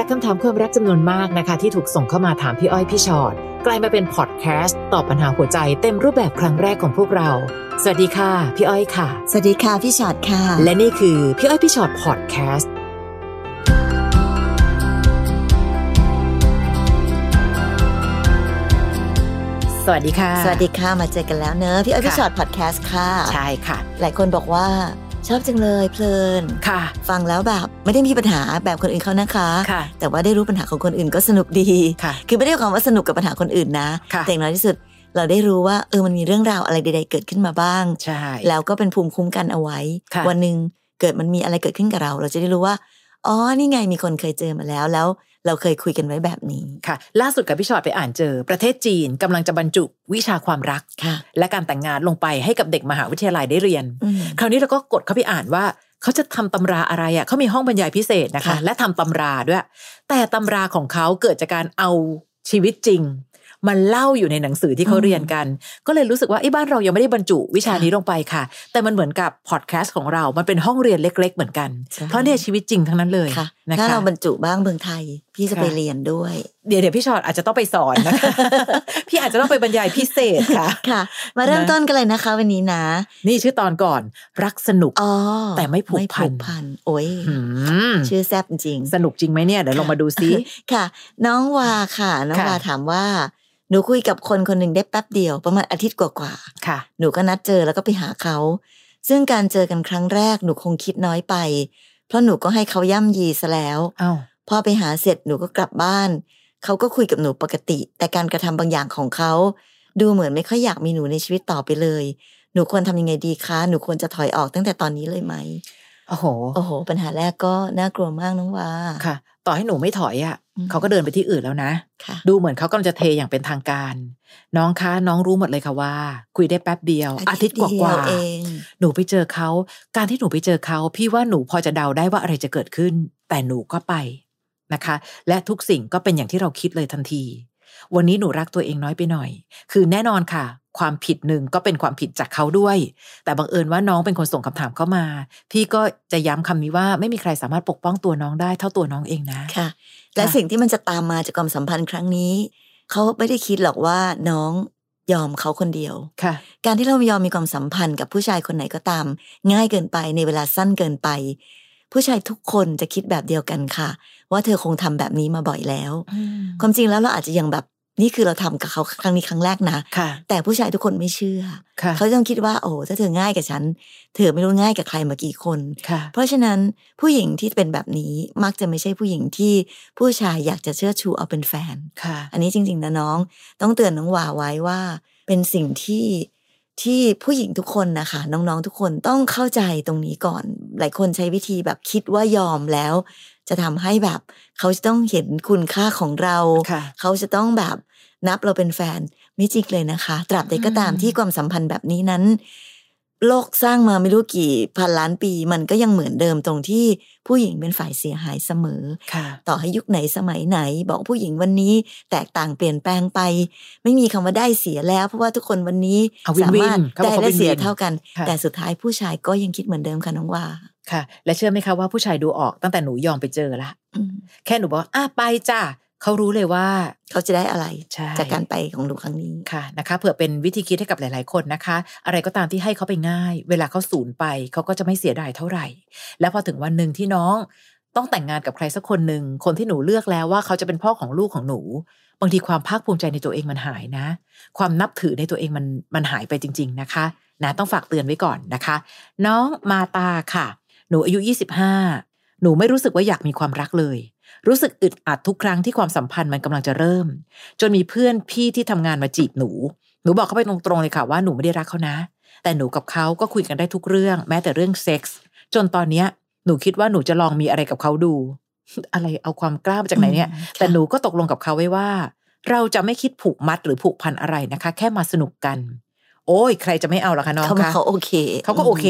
จากคำถามความรักจำนวนมากนะคะ ที่ถูกส่งเข้ามาถามพี่อ้อยพี่ชอ็อตกลายมาเป็นพอดแคสต์ตอบปัญหาหัวใจเต็มรูปแบบครั้งแรกของพวกเรา สวัสดีค่ะ พี่อ้อยค่ะ สวัสดีค่ะพี่ชอตค่ะ และนี่คือพี่อ้อยพี่ชอ็อตพอดแคสต์สวัสดีค่ะ สวัสดีค่ะมาเจอกันแล้วเนอะพี่อ้อยค่ะพี่ชอตพอดแคสต์ค่ะ ใช่ค่ะ หลายคนบอกว่า ชอบจังเลยเพลินค่ะ ฟังแล้วแบบไม่ได้มีปัญหาแบบคนอื่นเขานะคะค่ะ แต่ว่าได้รู้ปัญหาของคนอื่นก็สนุกดีค่ะ คือไม่ได้ความว่าสนุกกับปัญหาคนอื่นนะค่ะแต่อย่างน้อยที่สุดเราได้รู้ว่าเออมันมีเรื่องราวอะไรใดๆเกิดขึ้นมาบ้างใช่แล้วก็เป็นภูมิคุ้มกันเอาไว้ค่ะวันหนึ่งเกิดมันมีอะไรเกิดขึ้นกับเรา เราจะได้รู้ว่าอ๋อนี่ไงมีคนเคยเจอมาแล้วแล้ว เราเคยคุยกันไว้แบบนี้ค่ะ ล่าสุดกับพี่ชอ็อตไปอ่านเจอ ประเทศจีนกำลังจะบรรจุวิชาความรักค่ะและการแต่งงานลงไปให้กับเด็กมหาวิทยาลัยได้เรียนอืมคราวนี้เราก็กดเข้าไปอ่านว่าเขาจะทำตำราอะไรอะเขามีห้องบรรยายพิเศษนะคะค่ะและทำตำราด้วย แต่ตำราของเขาเกิดจากการเอาชีวิตจริงมันเล่าอยู่ในหนังสือที่เขาเรียนกัน ก็เลยรู้สึกว่าไอ้บ้านเรายังไม่ได้บรรจุวิชานี้ลงไปค่ะ แต่มันเหมือนกับพอดแคสต์ของเรา มันเป็นห้องเรียนเล็ก ๆ เหมือนกันใช่เพราะเนี่ยชีวิตจริงทั้งนั้นเลยค่ะนะคะ ถ้าเราบรรจุบ้างเมืองไทย พี่จะค่ะไปเรียนด้วย เดี๋ยวเดี๋ยวพี่ชอตอาจจะต้องไปสอนนะคะพี่อาจจะต้องไปบรรยายพิเศษค่ะค่ะ มาเริ่มนะต้นกันเลยนะคะ วันนี้นะ นี่ชื่อตอนก่อนรักสนุกอ๋อแต่ไม่ผูกพันพันโอ้ยหืมชื่อแซ่บจริง สนุกจริงไหมเนี่ยเดี๋ยวลองมาดูซิค่ะ น้องวาค่ะ น้องค่ะวาถามว่าหนูคุยกับคนคนหนึ่งได้แป๊บเดียวประมาณอาทิตย์กว่าค่ะๆหนูก็นัดเจอแล้วก็ไปหาเขา ซึ่งการเจอกันครั้งแรกหนูคงคิดน้อยไป เพราะหนูก็ให้เขาย่ำยีซะแล้วอ้าวพอไปหาเสร็จหนูก็กลับบ้าน เขาก็คุยกับหนูปกติ แต่การกระทำบางอย่างของเขา ดูเหมือนไม่ค่อยอยากมีหนูในชีวิตต่อไปเลย หนูควรทำยังไงดีคะหนูควรจะถอยออกตั้งแต่ตอนนี้เลยไหมโอ้โห โอ้โห ปัญหาแรกก็น่ากลัวมากน้องวาค่ะ ต่อให้หนูไม่ถอยอะอืมเขาก็เดินไปที่อื่นแล้วนะค่ะดูเหมือนเขากำลังจะเทอย่างเป็นทางการ น้องคะน้องรู้หมดเลยค่ะว่า คุยได้แป๊บเดียว อาทิตย์กเดีว่ายวเองๆหนูไปเจอเขาการที่หนูไปเจอเขาพี่ว่าหนูพอจะเดาได้ว่าอะไรจะเกิดขึ้น แต่หนูก็ไปนะคะ และทุกสิ่งก็เป็นอย่างที่เราคิดเลยทันที วันนี้หนูรักตัวเองน้อยไปหน่อย คือแน่นอนค่ะ ความผิดหนึ่งก็เป็นความผิดจากเขาด้วย แต่บังเอิญว่าน้องเป็นคนส่งคำถามเข้ามา พี่ก็จะย้ำคำนี้ว่าไม่มีใครสามารถปกป้องตัวน้องได้เท่าตัวน้องเองนะค่ะ และสิ่งที่มันจะตามมาจากความสัมพันธ์ครั้งนี้เขาไม่ได้คิดหรอกว่าน้องยอมเขาคนเดียวค่ะ การที่เรายอมมีความสัมพันธ์กับผู้ชายคนไหนก็ตาม ง่ายเกินไปในเวลาสั้นเกินไป ผู้ชายทุกคนจะคิดแบบเดียวกันค่ะ ว่าเธอคงทำแบบนี้มาบ่อยแล้ว ความจริงแล้วเราอาจจะยังแบบ นี่คือเราทำกับเขาครั้งนี้ครั้งแรกนะค่ะแต่ผู้ชายทุกคนไม่เชื่อค่ะเขาต้องคิดว่า โอ้ถ้าเธอง่ายกับฉัน เธอไม่รู้ง่ายกับใครมากี่คนค่ะเพราะฉะนั้นผู้หญิงที่เป็นแบบนี้มักจะไม่ใช่ผู้หญิงที่ผู้ชายอยากจะเชื่อชูเอาเป็นแฟนค่ะอันนี้จริง ๆนะน้อง ต้องเตือนน้องวาไว้ว่าเป็นสิ่งที่ที่ผู้หญิงทุกคนนะคะน้องๆทุกคนต้องเข้าใจตรงนี้ก่อน หลายคนใช้วิธีแบบคิดว่ายอมแล้ว จะทำให้แบบเขาจะต้องเห็นคุณค่าของเราค่ะเขาจะต้องแบบนับเราเป็นแฟนไม่จริงเลยนะคะ ตราบใดก็ตามอืมที่ความสัมพันธ์แบบนี้นั้น โลกสร้างมาไม่รู้กี่พันล้านปี มันก็ยังเหมือนเดิมตรงที่ผู้หญิงเป็นฝ่ายเสียหายเสมอค่ะต่อให้ยุคไหนสมัยไหน บอกผู้หญิงวันนี้แตกต่างเปลี่ยนแปลงไป ไม่มีคำว่าได้เสียแล้ว เพราะว่าทุกคนวันนี้เอาวินสาวินมารถเขาบอกได้เขาและเสียวินวินเท่ากันค่ะแต่สุดท้ายผู้ชายก็ยังคิดเหมือนเดิมค่ะน้องว่าค่ะ และเชื่อไหมคะว่าผู้ชายดูออกตั้งแต่หนูยอมไปเจอละอืมแค่หนูบอกว่าอะไปจ้า เขารู้เลยว่าเขาจะได้อะไรใช่จากการไปของหนูครั้งนี้ค่ะนะคะเผื่อเป็นวิธีคิดให้กับหลาย ๆ คนนะคะ อะไรก็ตามที่ให้เขาไปง่าย เวลาเขาสูญไปเขาก็จะไม่เสียดายเท่าไหร่ แล้วพอถึงวันหนึ่งที่น้องต้องแต่งงานกับใครสักคนหนึ่งคนที่หนูเลือกแล้วว่าเขาจะเป็นพ่อของลูกของหนู บางทีความภาคภูมิใจในตัวเองมันหายนะ ความนับถือในตัวเองมันมันหายไปจริง ๆ นะคะนะต้องฝากเตือนไว้ก่อนนะคะ น้องมาตาค่ะ หนูอายุ 25 หนูไม่รู้สึกว่าอยากมีความรักเลย รู้สึกอึดอัดทุกครั้งที่ความสัมพันธ์มันกำลังจะเริ่ม จนมีเพื่อนพี่ที่ทำงานมาจีบหนู หนูบอกเขาไปตรงๆเลยค่ะว่าหนูไม่ได้รักเขานะ แต่หนูกับเขาก็คุยกันได้ทุกเรื่อง แม้แต่เรื่องเซ็กส์จนตอนเนี้ยหนูคิดว่าหนูจะลองมีอะไรกับเขาดู อะไรเอาความกล้ามาจากไหนเนี่ยอืมค่ะแต่หนูก็ตกลงกับเขาไว้ว่า เราจะไม่คิดผูกมัดหรือผูกพันอะไรนะคะ แค่มาสนุกกัน โอ้ยใครจะไม่เอาล่ะคะน้องเขาบอกคะเขาโอเคเขาก็โอเค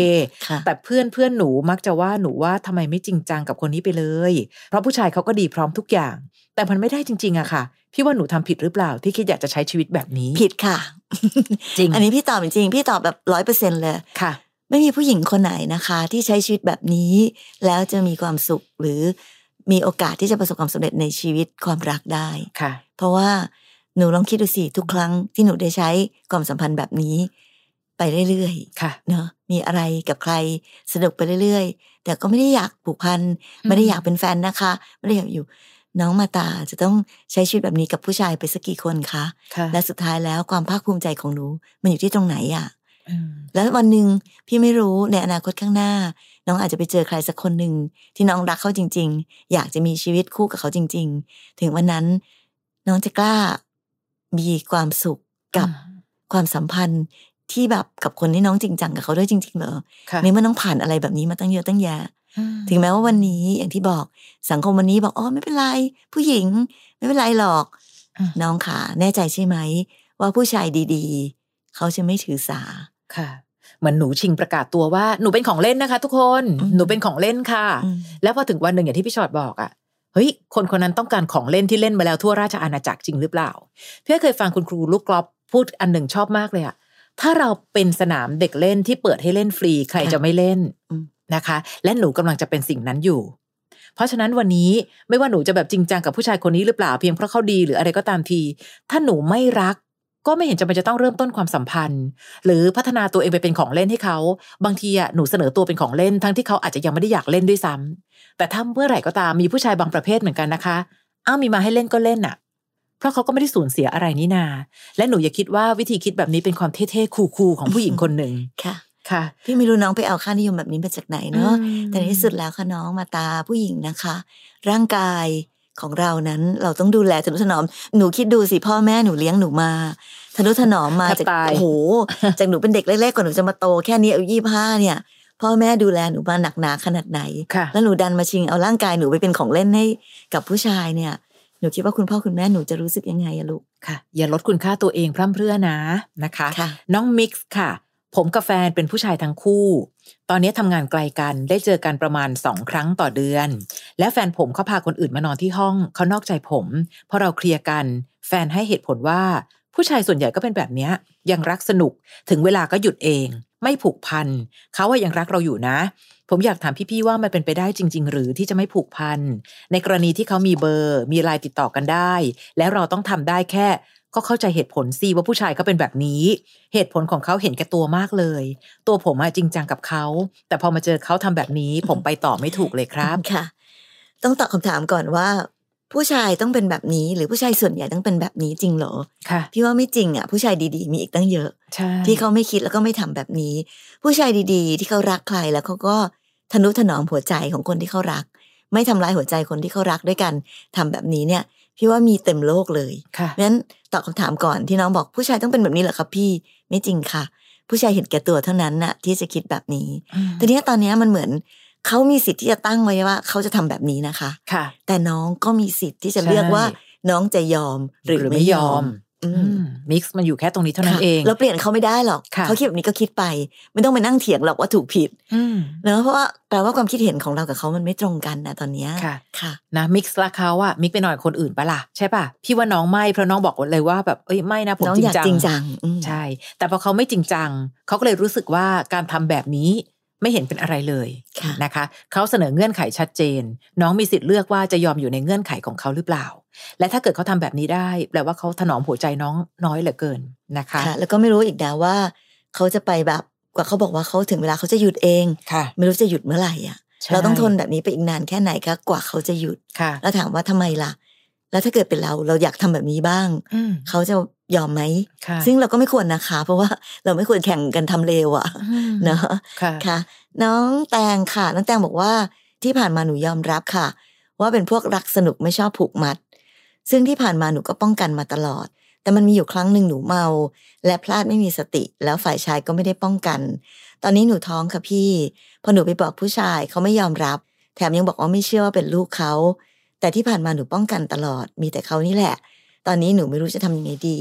ค่ะแต่เพื่อนเพื่อนหนูมักจะว่าหนูว่าทำไมไม่จริงจังกับคนนี้ไปเลย เพราะผู้ชายเขาก็ดีพร้อมทุกอย่าง แต่มันไม่ได้จริง ๆอะค่ะ พี่ว่าหนูทำผิดหรือเปล่า ที่คิดอยากจะใช้ชีวิตแบบนี้ ผิดค่ะ จริง อันนี้พี่ตอบจริงๆพี่ตอบแบบร้อยเปอร์เซ็นเลยค่ะ ไม่มีผู้หญิงคนไหนนะคะ ที่ใช้ชีวิตแบบนี้ แล้วจะมีความสุขหรือมีโอกาสที่จะประสบความสำเร็จในชีวิตความรักได้ค่ะ เพราะว่า หนูลองคิดดูสิทุกครั้งที่หนูได้ใช้ความสัมพันธ์แบบนี้ ไปเรื่อยค่ะๆเนาะมีอะไรกับใครสนุกไปเรื่อยๆ แต่ก็ไม่ได้อยากผูกพันไม่ได้อยากเป็นแฟนนะคะ ไม่ได้อยากอยู่น้องมาตาจะต้องใช้ชีวิตแบบนี้กับผู้ชายไปสักกี่คนคะค่ะและสุดท้ายแล้วความภาคภูมิใจของหนู มันอยู่ที่ตรงไหนอะอืมแล้ววันหนึ่งพี่ไม่รู้ในอนาคตข้างหน้า น้องอาจจะไปเจอใครสักคนหนึ่งที่น้องรักเขาจริง ๆ อยากจะมีชีวิตคู่กับเขาจริง ๆ ถึงวันนั้น น้องจะกล้า มีความสุขกับความสัมพันธ์ที่แบบกับคนที่น้องจริงจังกับเขาด้วยจริง ๆ เหรอค่ะในเมื่อน้องผ่านอะไรแบบนี้มาตั้งเยอะตั้งแยะอืมถึงแม้ว่าวันนี้อย่างที่บอกสังคมวันนี้บอกอ๋อไม่เป็นไร ผู้หญิง ไม่เป็นไรหรอกอืมน้องขาแน่ใจใช่ไหม ว่าผู้ชายดีๆ เขาจะไม่ถือสาค่ะเหมือนหนูชิงประกาศตัวว่าหนูเป็นของเล่นนะคะ ทุกคนอืมหนูเป็นของเล่นค่ะอืมแล้วพอถึงวันหนึ่งอย่างที่พี่ชอดบอกอะ่ะเฮ้ยคนคนนั้นต้องการของเล่นที่เล่นมาแล้วทั่วราชอาณาจักรจริงหรือเปล่าพี่เคยฟังคุณครูลูกกลอฟพูดอันหนึ่งชอบมากเลยอะถ้าเราเป็นสนามเด็กเล่นที่เปิดให้เล่นฟรีใครค่ะจะไม่เล่นอืมนะคะ และหนูกำลังจะเป็นสิ่งนั้นอยู่ เพราะฉะนั้นวันนี้ไม่ว่าหนูจะแบบจริงจังกับผู้ชายคนนี้หรือเปล่าเพียงเพราะเขาดีหรืออะไรก็ตามที ถ้าหนูไม่รัก ก็ไม่เห็นจำเป็นจะต้องเริ่มต้นความสัมพันธ์ หรือพัฒนาตัวเองไปเป็นของเล่นให้เขา บางทีอะหนูเสนอตัวเป็นของเล่นทั้งที่เขาอาจจะยังไม่ได้อยากเล่นด้วยซ้ำแต่ถ้าเมื่อไหร่ก็ตามมีผู้ชายบางประเภทเหมือนกันนะคะอ้าวมีมาให้เล่นก็เล่นอะเพราะเขาก็ไม่ได้สูญเสียอะไรนี่นา และหนูอย่าคิดว่าวิธีคิดแบบนี้เป็นความเท่ๆคูลๆของผู้หญิงคนหนึ่งค่ะค่ะพี่ไม่รู้น้องไปเอาค่านิยมแบบนี้มาจากไหนเนาะอืมแต่ในที่สุดแล้วค่ะน้องมาตาผู้หญิงนะคะ ร่างกายของเรานั้นเราต้องดูแลทนุถนอมหนูคิดดูสิพ่อแม่หนูเลี้ยงหนูมา ทนุถนอมมาแทบจากตายโอ้โหจากหนูเป็นเด็กเล็กๆกว่าหนูจะมาโตแค่นี้อายุยี่ห้าเนี่ยพ่อแม่ดูแลหนูมาหนักหนาขนาดไหนค่ะแล้วหนูดันมาชิงเอาร่างกายหนูไปเป็นของเล่นให้กับผู้ชายเนี่ย หนูคิดว่าคุณพ่อคุณแม่หนูจะรู้สึกยังไงอะลูกค่ะ อย่าลดคุณค่าตัวเองพร่ำเพรื่อนะนะคะค่ะน้องมิกซ์ค่ะ ผมกับแฟนเป็นผู้ชายทั้งคู่ ตอนนี้ทำงานไกลกันได้เจอกันประมาณสองครั้งต่อเดือน และแฟนผมเขาพาคนอื่นมานอนที่ห้องเขานอกใจผมพอเราเคลียร์กัน แฟนให้เหตุผลว่า ผู้ชายส่วนใหญ่ก็เป็นแบบนี้ยังรักสนุกถึงเวลาก็หยุดเอง ไม่ผูกพันเขาว่ายังรักเราอยู่นะ ผมอยากถามพี่ๆว่ามันเป็นไปได้จริง ๆ หรือที่จะไม่ผูกพันในกรณีที่เขามีเบอร์ มีไลน์ติดต่อกันได้ แล้วเราต้องทำได้แค่ ก็เข้าใจเหตุผลสิว่าผู้ชายเขาเป็นแบบนี้ เหตุผลของเขาเห็นแก่ตัวมากเลย ตัวผมอะจริงจังกับเขา แต่พอมาเจอเขาทำแบบนี้ ผมไปต่อไม่ถูกเลยครับค่ะ ต้องตอบคำถามก่อนว่า ผู้ชายต้องเป็นแบบนี้ หรือผู้ชายส่วนใหญ่ต้องเป็นแบบนี้จริงเหรอค่ะพี่ว่าไม่จริงอะ ผู้ชายดีๆ มีอีกตั้งเยอะใช่ที่เขาไม่คิดแล้วก็ไม่ทำแบบนี้ ผู้ชายดีๆ ที่เขารักใครแล้วเขาก็ทนุถนอมหัวใจของคนที่เขารัก ไม่ทำร้ายหัวใจคนที่เขารักด้วยกันทำแบบนี้เนี่ย พี่ว่ามีเต็มโลกเลยค่ะเพราะฉะนั้นตอบคำถามก่อนที่น้องบอกผู้ชายต้องเป็นแบบนี้เหรอครับพี่ไม่จริงค่ะ ผู้ชายเห็นแก่ตัวเท่านั้นน่ะ ที่จะคิดแบบนี้อืมแต่เนี้ยตอนเนี้ยมันเหมือน เขามีสิทธิ์ที่จะตั้งไว้ว่า เขาจะทำแบบนี้นะคะค่ะ แต่น้องก็มีสิทธิ์ที่จะใช่เลือกว่า น้องจะยอมหรือไม่ยอมอือืมมมิกซ์มันอยู่แค่ตรงนี้เท่านั้นค่ะเอง เราเปลี่ยนเขาไม่ได้หรอกค่ะเขาคิดแบบนี้ก็คิดไป ไม่ต้องไปนั่งเถียงหรอกว่าถูกผิดอืมเนอะเพราะว่าแปลว่าความคิดเห็นของเรากับเขามันไม่ตรงกันนะตอนเนี้ยค่ะ ค่ะ นะมิกซ์ละเขาอะมิกไปหน่อยคนอื่นปะล่ะใช่ปะพี่ว่าน้องไม่เพราะน้องบอกเลยว่าแบบเอ้ยไม่นะผมน้องจริองยากจังจริงจังอืมใช่ แต่พอเขาไม่จริงจังเขาก็เลยรู้สึกว่าการทำแบบนี้ ไม่เห็นเป็นอะไรเลยค่ะนะคะเขาเสนอเงื่อนไขชัดเจน น้องมีสิทธิ์เลือกว่าจะยอมอยู่ในเงื่อนไขของเขาหรือเปล่า และถ้าเกิดเขาทำแบบนี้ได้ แปลว่าเขาถนอมหัวใจน้องน้อยเหลือเกินนะคะค่ะแล้วก็ไม่รู้อีกนะว่า เขาจะไปแบบกว่าเขาบอกว่าเขาถึงเวลาเขาจะหยุดเองค่ะ ไม่รู้จะหยุดเมื่อไหร่อะใช่เราต้องทนแบบนี้ไปอีกนานแค่ไหนคะกว่าเขาจะหยุดค่ะแล้วถามว่าทำไมล่ะ แล้วถ้าเกิดเป็นเราเราอยากทำแบบนี้บ้างอืมเขาจะยอมไหมค่ะซึ่งเราก็ไม่ควรนะคะ เพราะว่าเราไม่ควรแข่งกันทำเลวอะอืมเนาะค่ะค่ะ น้องแตงค่ะ น้องแตงบอกว่าที่ผ่านมาหนูยอมรับค่ะ ว่าเป็นพวกรักสนุกไม่ชอบผูกมัด ซึ่งที่ผ่านมาหนูก็ป้องกันมาตลอด แต่มันมีอยู่ครั้งหนึ่งหนูเมา และพลาดไม่มีสติ แล้วฝ่ายชายก็ไม่ได้ป้องกัน ตอนนี้หนูท้องค่ะพี่ พอหนูไปบอกผู้ชายเขาไม่ยอมรับ แถมยังบอกว่าไม่เชื่อว่าเป็นลูกเขา แต่ที่ผ่านมาหนูป้องกันตลอดมีแต่เขานี่แหละ ตอนนี้หนูไม่รู้จะทำยังไงดี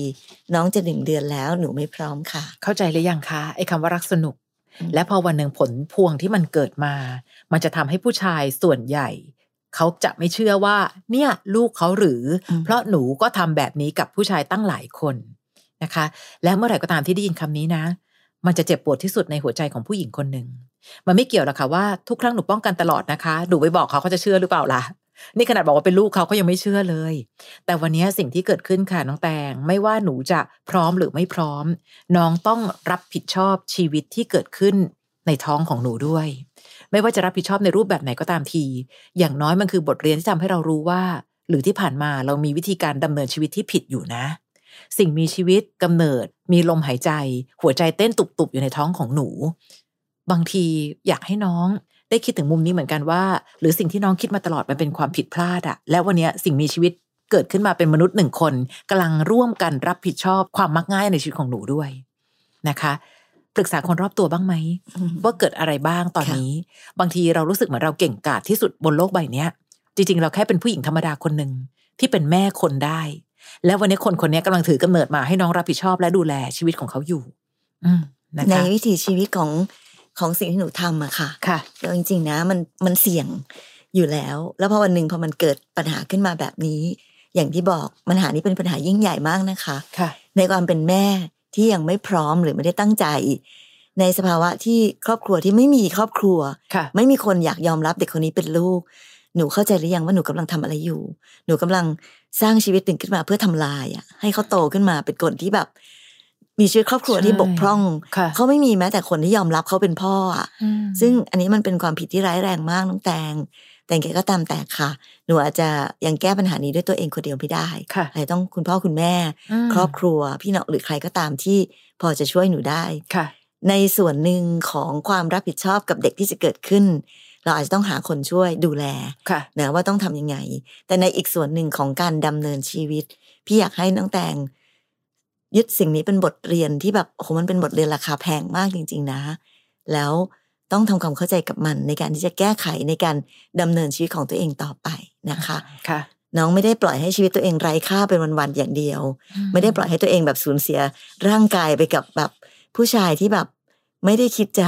น้องจะหนึ่งเดือนแล้วหนูไม่พร้อมค่ะ เข้าใจหรือยังคะไอ้คำว่ารักสนุกอืมและพอวันหนึ่งผลพวงที่มันเกิดมา มันจะทำให้ผู้ชายส่วนใหญ่เขาจะไม่เชื่อว่า เนี่ยลูกเขาหรืออมเพราะหนูก็ทำแบบนี้กับผู้ชายตั้งหลายคนนะคะ และเมื่อไหร่ก็ตามที่ได้ยินคำนี้นะ มันจะเจ็บปวดที่สุดในหัวใจของผู้หญิงคนหนึ่งมันไม่เกี่ยวหรอกค่ะว่าทุกครั้งหนูป้องกันตลอดนะคะ หนูไปบอกเขาเขาจะเชื่อหรือเปล่าล่ะ นี่ขนาดบอกว่าเป็นลูกเขาก็ยังไม่เชื่อเลย แต่วันนี้สิ่งที่เกิดขึ้นค่ะน้องแตงไม่ว่าหนูจะพร้อมหรือไม่พร้อม น้องต้องรับผิดชอบชีวิตที่เกิดขึ้นในท้องของหนูด้วย ไม่ว่าจะรับผิดชอบในรูปแบบไหนก็ตามที อย่างน้อยมันคือบทเรียนที่ทำให้เรารู้ว่า หรือที่ผ่านมาเรามีวิธีการดำเนินชีวิตที่ผิดอยู่นะ สิ่งมีชีวิตกำเนิด มีลมหายใจ หัวใจเต้นตุบๆอยู่ในท้องของหนู บางทีอยากให้น้อง ได้คิดถึงมุมนี้เหมือนกันว่า หรือสิ่งที่น้องคิดมาตลอดมันเป็นความผิดพลาดอะและวันนี้สิ่งมีชีวิตเกิดขึ้นมาเป็นมนุษย์หนึ่งคนกำลังร่วมกันรับผิดชอบความมักง่ายในชีวิตของหนูด้วยนะคะปรึกษาคนรอบตัวบ้างไหมว่าเกิดอะไรบ้างตอนนี้ บางทีเรารู้สึกเหมือนเราเก่งกาจที่สุดบนโลกใบเนี้ยจริงๆ เราแค่เป็นผู้หญิงธรรมดาคนหนึ่งที่เป็นแม่คนได้ แล้ววันนี้คนคนนี้กำลังถือกำเนิดมาให้น้องรับผิดชอบและดูแลชีวิตของเขาอยู่ อืมนะในคะวิถีชีวิตของ ของสิ่งที่หนูทำอะค่ะค่ะแล้วจริง ๆ นะมันมันเสี่ยงอยู่แล้ว แล้วพอวันหนึ่งพอมันเกิดปัญหาขึ้นมาแบบนี้ อย่างที่บอกปัญหานี้เป็นปัญหายิ่งใหญ่มากนะคะค่ะ ในความเป็นแม่ที่ยังไม่พร้อมหรือไม่ได้ตั้งใจ ในสภาวะที่ครอบครัวที่ไม่มีครอบครัวค่ะไม่มีคนอยากยอมรับเด็กคนนี้เป็นลูก หนูเข้าใจหรือยังว่าหนูกำลังทำอะไรอยู่ หนูกำลังสร้างชีวิตหนึ่งขึ้นมาเพื่อทำลายอะให้เขาโตขึ้นมาเป็นคนที่แบบ มีชีวิตครอบครัวที่ใช่บกพร่องค่ะเขาไม่มีแม้แต่คนที่ยอมรับเขาเป็นพ่ออะซึ่งอันนี้มันเป็นความผิดที่ร้ายแรงมากน้องแตง แต่ยังไงก็ตามแต่ค่ะ หนูอาจจะยังแก้ปัญหานี้ด้วยตัวเองคนเดียวไม่ได้ค่ะอาจจะต้องคุณพ่อคุณแม่มครอบครัวพี่น้องหรือใครก็ตามที่พอจะช่วยหนูได้ค่ะ ในส่วนหนึ่งของความรับผิดชอบกับเด็กที่จะเกิดขึ้น เราอาจจะต้องหาคนช่วยดูแลค่ะนะว่าต้องทำยังไง แต่ในอีกส่วนหนึ่งของการดำเนินชีวิต พี่อยากให้น้องแตง ยึดสิ่งนี้เป็นบทเรียนที่แบบโอ้โหมันเป็นบทเรียนราคาแพงมากจริง ๆ นะ แล้วต้องทำความเข้าใจกับมันในการที่จะแก้ไขในการดำเนินชีวิตของตัวเองต่อไปนะคะค่ะ น้องไม่ได้ปล่อยให้ชีวิตตัวเองไร้ค่าเป็นวันๆอย่างเดียว ไม่ได้ปล่อยให้ตัวเองแบบสูญเสียร่างกายไปกับแบบผู้ชายที่แบบไม่ได้คิดจะ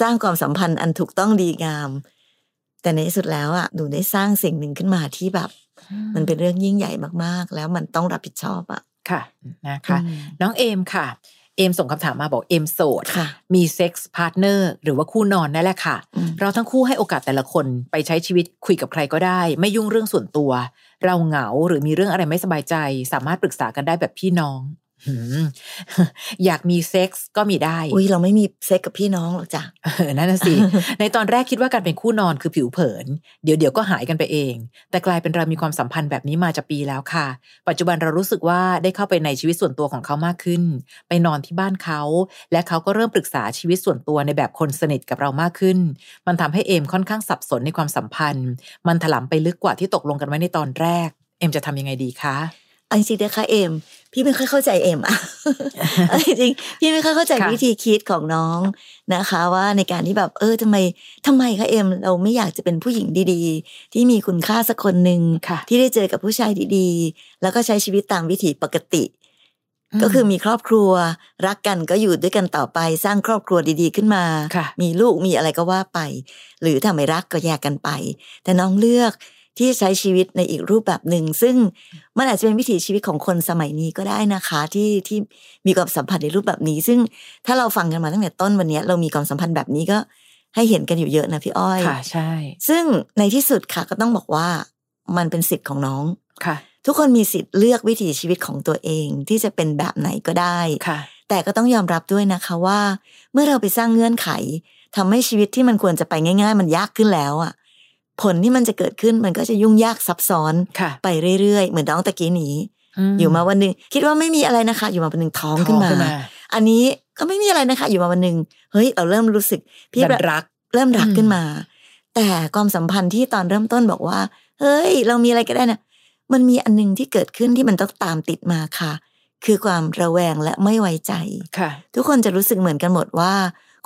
สร้างความสัมพันธ์อันถูกต้องดีงาม แต่ในที่สุดแล้วอะหนูได้สร้างสิ่งหนึ่งขึ้นมาที่แบบ มันเป็นเรื่องยิ่งใหญ่มากๆ แล้วมันต้องรับผิดชอบอะ ค่ะนะคะอืมน้องเอมค่ะ เอมส่งคำถามมาบอกเอมโสดค่ะมี sex partner หรือว่าคู่นอนนั่นแหละค่ะอืมเราทั้งคู่ให้โอกาสแต่ละคนไปใช้ชีวิตคุยกับใครก็ได้ ไม่ยุ่งเรื่องส่วนตัว เราเหงาหรือมีเรื่องอะไรไม่สบายใจ สามารถปรึกษากันได้แบบพี่น้องหืม อยากมีเซ็กส์ก็มีได้ อุ้ยเราไม่มีเซ็กกับพี่น้องหรอกจ้ะเออนั่นน่ะสิ ในตอนแรกคิดว่าการเป็นคู่นอนคือผิวเผิน เดี๋ยวเดี๋ยวก็หายกันไปเอง แต่กลายเป็นเรามีความสัมพันธ์แบบนี้มาจะปีแล้วค่ะ ปัจจุบันเรารู้สึกว่าได้เข้าไปในชีวิตส่วนตัวของเขามากขึ้น ไปนอนที่บ้านเขา และเขาก็เริ่มปรึกษาชีวิตส่วนตัวในแบบคนสนิทกับเรามากขึ้น มันทำให้เอมค่อนข้างสับสนในความสัมพันธ์ มันถลำไปลึกกว่าที่ตกลงกันไว้ในตอนแรก เอมจะทำยังไงดีคะเอา จริงๆนะคะเอมพี่ไม่ค่อยเข้าใจเอมอะเอาจริงๆพี่ไม่ค่อยเข้าใจค่ะวิธีคิดของน้องนะคะ ว่าในการที่แบบเออทำไมทำไมคะเอมเราไม่อยากจะเป็นผู้หญิงดีๆ ที่มีคุณค่าสักคนหนึ่งค่ะที่ได้เจอกับผู้ชายดีๆ แล้วก็ใช้ชีวิตตามวิถีปกติ ก็คือมีครอบครัว รักกันก็อยู่ด้วยกันต่อไปสร้างครอบครัวดีๆขึ้นมาค่ะมีลูกมีอะไรก็ว่าไป หรือถ้าไม่รักก็แยกกันไป แต่น้องเลือก ที่จะใช้ชีวิตในอีกรูปแบบหนึ่ง ซึ่งมันอาจจะเป็นวิถีชีวิตของคนสมัยนี้ก็ได้นะคะที่ที่มีความสัมพันธ์ในรูปแบบนี้ ซึ่งถ้าเราฟังกันมาตั้งแต่ต้นวันนี้เรามีความสัมพันธ์แบบนี้ก็ให้เห็นกันอยู่เยอะนะพี่อ้อยค่ะใช่ ซึ่งในที่สุดค่ะก็ต้องบอกว่ามันเป็นสิทธิ์ของน้องค่ะ ทุกคนมีสิทธิ์เลือกวิถีชีวิตของตัวเองที่จะเป็นแบบไหนก็ได้ค่ะ แต่ก็ต้องยอมรับด้วยนะคะว่า เมื่อเราไปสร้างเงื่อนไขทำให้ชีวิตที่มันควรจะไปง่าย ๆ มันยากขึ้นแล้วอะ ผลที่มันจะเกิดขึ้นมันก็จะยุ่งยากซับซ้อนค่ะไปเรื่อยๆ เหมือนน้องตะกี้นี้ อยู่มาวันหนึ่งคิดว่าไม่มีอะไรนะคะ อยู่มาวันหนึ่งท้องขึ้นมาท้องขึ้นมาอันนี้ก็ไม่มีอะไรนะคะ อยู่มาวันหนึ่งเฮ้ยเราเริ่มรู้สึกพี่แบบแบบรัก เริ่มรักอืมขึ้นมา แต่ความสัมพันธ์ที่ตอนเริ่มต้นบอกว่า เฮ้ย เรามีอะไรก็ได้นะมันมีอันหนึงที่เกิดขึ้นที่มันต้องตามติดมาค่ะ คือความระแวงและไม่ไว้ใจค่ะ ทุกคนจะรู้สึกเหมือนกันหมดว่า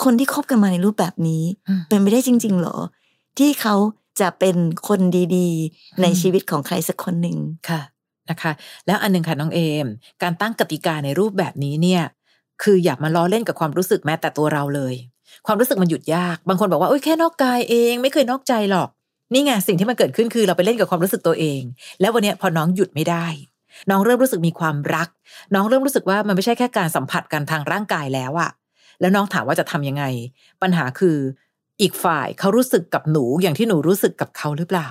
คนที่คบกันมาในรูปแบบนี้อืมเป็นไปได้จริงๆเหรอ ที่เขา จะเป็นคนดีๆ ในอืมชีวิตของใครสักคนหนึ่งค่ะนะคะ แล้วอันหนึ่งค่ะน้องเอม การตั้งกติกาในรูปแบบนี้เนี่ยคืออย่ามาล้อเล่นกับความรู้สึกแม้แต่ตัวเราเลย ความรู้สึกมันหยุดยาก บางคนบอกว่าโอ้ยแค่นอกกายเอง ไม่เคยนอกใจหรอก นี่ไงสิ่งที่มันเกิดขึ้นคือเราไปเล่นกับความรู้สึกตัวเอง แล้ววันเนี้ยพอน้องหยุดไม่ได้ น้องเริ่มรู้สึกมีความรัก น้องเริ่มรู้สึกว่ามันไม่ใช่แค่การสัมผัสกันทางร่างกายแล้วอะแล้วน้องถามว่าจะทำยังไง ปัญหาคือ อีกฝ่ายเขารู้สึกกับหนูอย่างที่หนูรู้สึกกับเขาหรือเปล่า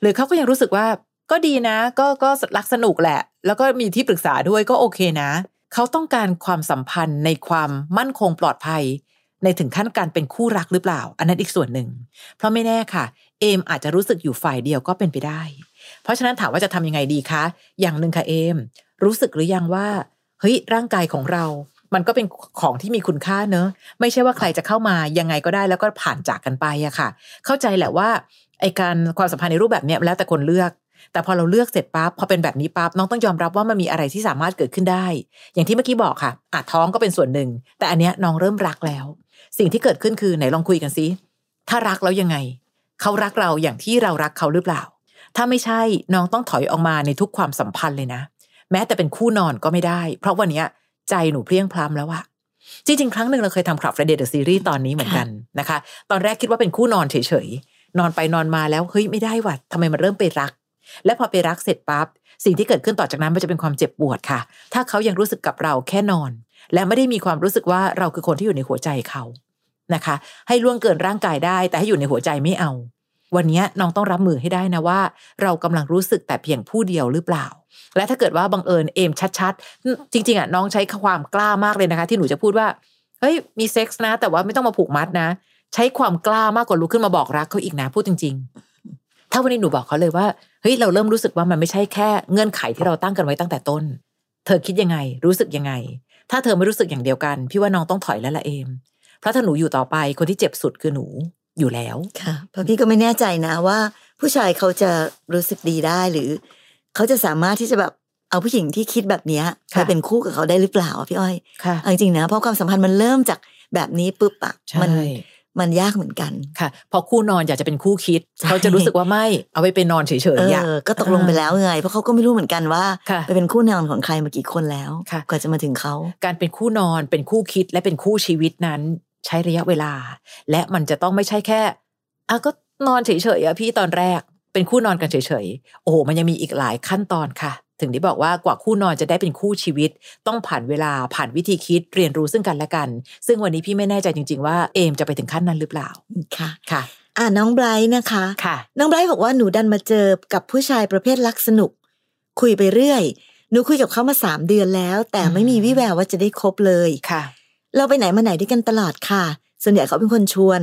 หรือเขาก็ยังรู้สึกว่าก็ดีนะ ก็ก็รักสนุกแหละ แล้วก็มีที่ปรึกษาด้วยก็โอเคนะ เขาต้องการความสัมพันธ์ในความมั่นคงปลอดภัย ในถึงขั้นการเป็นคู่รักหรือเปล่า อันนั้นอีกส่วนหนึ่ง เพราะไม่แน่ค่ะ เอมอาจจะรู้สึกอยู่ฝ่ายเดียวก็เป็นไปได้ เพราะฉะนั้นถามว่าจะทำยังไงดีคะ อย่างหนึ่งค่ะเอม รู้สึกหรือยังว่าเฮ้ยร่างกายของเรา มันก็เป็นของที่มีคุณค่าเนอะไม่ใช่ว่าใครจะเข้ามายังไงก็ได้แล้วก็ผ่านจากกันไปอะค่ะ เข้าใจแหละว่าไอการความสัมพันธ์ในรูปแบบเนี้ยแล้วแต่คนเลือก แต่พอเราเลือกเสร็จปั๊บพอเป็นแบบนี้ปั๊บน้องต้องยอมรับว่ามันมีอะไรที่สามารถเกิดขึ้นได้ อย่างที่เมื่อกี้บอกค่ะอาจท้องก็เป็นส่วนหนึ่ง แต่อันเนี้ยน้องเริ่มรักแล้ว สิ่งที่เกิดขึ้นคือไหนลองคุยกันซิถ้ารักแล้วยังไง เขารักเราอย่างที่เรารักเขาหรือเปล่า ถ้าไม่ใช่น้องต้องถอยออกมาในทุกความสัมพันธ์เลยนะ แม้แต่เป็นคู่นอนก็ไม่ได้ เพราะวันเนี้ย ใจหนูเพลียงพล้ำแล้วอะจริงๆ ครั้งหนึ่งเราเคยทำคลับเฟรเดย์ซีรีส์ตอนนี้เหมือนกันนะคะ ตอนแรกคิดว่าเป็นคู่นอนเฉยๆ นอนไปนอนมาแล้วเฮ้ยไม่ได้ว่ะทำไมมันเริ่มไปรัก และพอไปรักเสร็จปั๊บสิ่งที่เกิดขึ้นต่อจากนั้นมันจะเป็นความเจ็บปวดค่ะ ถ้าเขายังรู้สึกกับเราแค่นอน และไม่ได้มีความรู้สึกว่าเราคือคนที่อยู่ในหัวใจเขานะคะ ให้ล่วงเกินร่างกายได้ แต่ให้อยู่ในหัวใจไม่เอา วันนี้น้องต้องรับมือให้ได้นะว่า เรากำลังรู้สึกแต่เพียงผู้เดียวหรือเปล่า และถ้าเกิดว่าบังเอิญเอมชัดๆ จริง ๆอะน้องใช้ความกล้ามากเลยนะคะ ที่หนูจะพูดว่าเฮ้ยมีเซ็กส์นะ แต่ว่าไม่ต้องมาผูกมัดนะ ใช้ความกล้ามากกว่าลุกขึ้นมาบอกรักเขาอีกนะพูดจริง ๆ ถ้าวันนี้หนูบอกเขาเลยว่าเฮ้ยเราเริ่มรู้สึกว่ามันไม่ใช่แค่เงื่อนไขที่เราตั้งกันไว้ตั้งแต่ต้น เธอคิดยังไง รู้สึกยังไง ถ้าเธอไม่รู้สึกอย่างเดียวกัน พี่ว่าน้องต้องถอยแล้วละเอมเพราะถ้าหนูอยู่ต่อไปคนที่เจ็บสุดคือหนู อยู่แล้วค่ะเพราะพี่ก็ไม่แน่ใจนะว่า ผู้ชายเขาจะรู้สึกดีได้หรือ เขาจะสามารถที่จะแบบเอาผู้หญิงที่คิดแบบเนี้ยค่ะไปเป็นคู่กับเขาได้หรือเปล่าอะพี่อ้อยค่ะเอาจริงๆนะเพราะความสัมพันธ์มันเริ่มจากแบบนี้ปุ๊บอะใช่มันมันยากเหมือนกันค่ะ พอคู่นอนอยากจะเป็นคู่คิดใช่เขาจะรู้สึกว่าไม่เอาไว้เป็นนอนเฉยเอๆอะอก็ตกลงไปแล้วไงเพราะเขาก็ไม่รู้เหมือนกันว่าค่ะไปเป็นคู่นอนของใครมากี่คนแล้วค่ะกว่าจะมาถึงเขาการเป็นคู่นอนเป็นคู่คิดและเป็นคู่ชีวิตนั้น ใช้ระยะเวลา และมันจะต้องไม่ใช่แค่อะก็นอนเฉยๆอะพี่ตอนแรก เป็นคู่นอนกันเฉยๆโอ้โหมันยังมีอีกหลายขั้นตอนค่ะ ถึงได้บอกว่ากว่าคู่นอนจะได้เป็นคู่ชีวิต ต้องผ่านเวลาผ่านวิธีคิดเรียนรู้ซึ่งกันและกัน ซึ่งวันนี้พี่ไม่แน่ใจจริง ๆ ว่าเอมจะไปถึงขั้นนั้นหรือเปล่าค่ะค่ะอ่าน้องไบรท์นะคะค่ะ น้องไบรท์บอกว่าหนูดันมาเจอกับผู้ชายประเภทรักสนุก คุยไปเรื่อย หนูคุยกับเขามาสามเดือนแล้ว แต่ไม่มีวิแววว่าจะได้คบเลยค่ะ เราไปไหนมาไหนด้วยกันตลอดค่ะ ส่วนใหญ่เขาเป็นคนชวน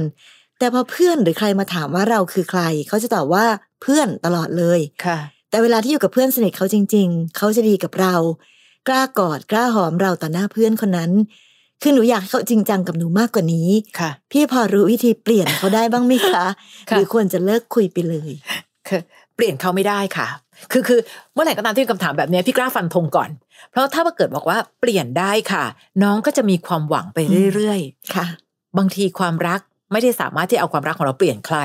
แต่พอเพื่อนหรือใครมาถามว่าเราคือใคร เขาจะตอบว่าเพื่อนตลอดเลยค่ะ แต่เวลาที่อยู่กับเพื่อนสนิทเขาจริง ๆ เขาจะดีกับเรา กล้ากอดกล้าหอมเราต่อหน้าเพื่อนคนนั้นคือหนูอยากให้เขาจริงจังกับหนูมากกว่านี้ค่ะ พี่พอรู้วิธีเปลี่ยนเขาได้บ้างไหมคะค่ะหรือควรจะเลิกคุยไปเลยคือเปลี่ยนเขาไม่ได้ค่ะ คือคือเมื่อไหร่ก็ตามที่มีคำถามแบบเนี้ยพี่กล้าฟันธงก่อน เพราะถ้าว่าเกิดบอกว่าเปลี่ยนได้ค่ะ น้องก็จะมีความหวังไปเรื่อยค่ะๆบางทีความรัก ไม่ได้สามารถที่เอาความรักของเราเปลี่ยนใคร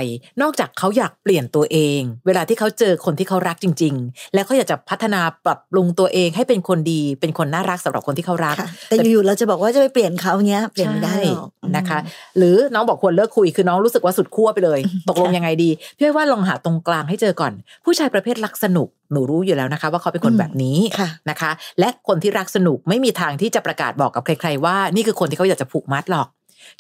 นอกจากเขาอยากเปลี่ยนตัวเอง เวลาที่เขาเจอคนที่เขารักจริง ๆ แล้วเขาอยากจะพัฒนาปรับปรุงตัวเองให้เป็นคนดี เป็นคนน่ารักสำหรับคนที่เขารักค่ะแต่อยู่ๆเราจะบอกว่าจะไปเปลี่ยนเขาเนี้ยเปลี่ยนไม่ได้หรอกใช่นะคะ หรือน้องบอกควรเลิกคุยคือน้องรู้สึกว่าสุดขั้วไปเลย ตกลงยังไงดีพี่ว่าลองหาตรงกลางให้เจอก่อน ผู้ชายประเภทรักสนุกหนูรู้อยู่แล้วนะคะ ว่าเขาเป็นคนแบบนี้ค่ะนะคะ และคนที่รักสนุกไม่มีทางที่จะประกาศบอกกับใคร ๆ ว่านี่คือคนที่เขาอยากจะผูกมัดหรอก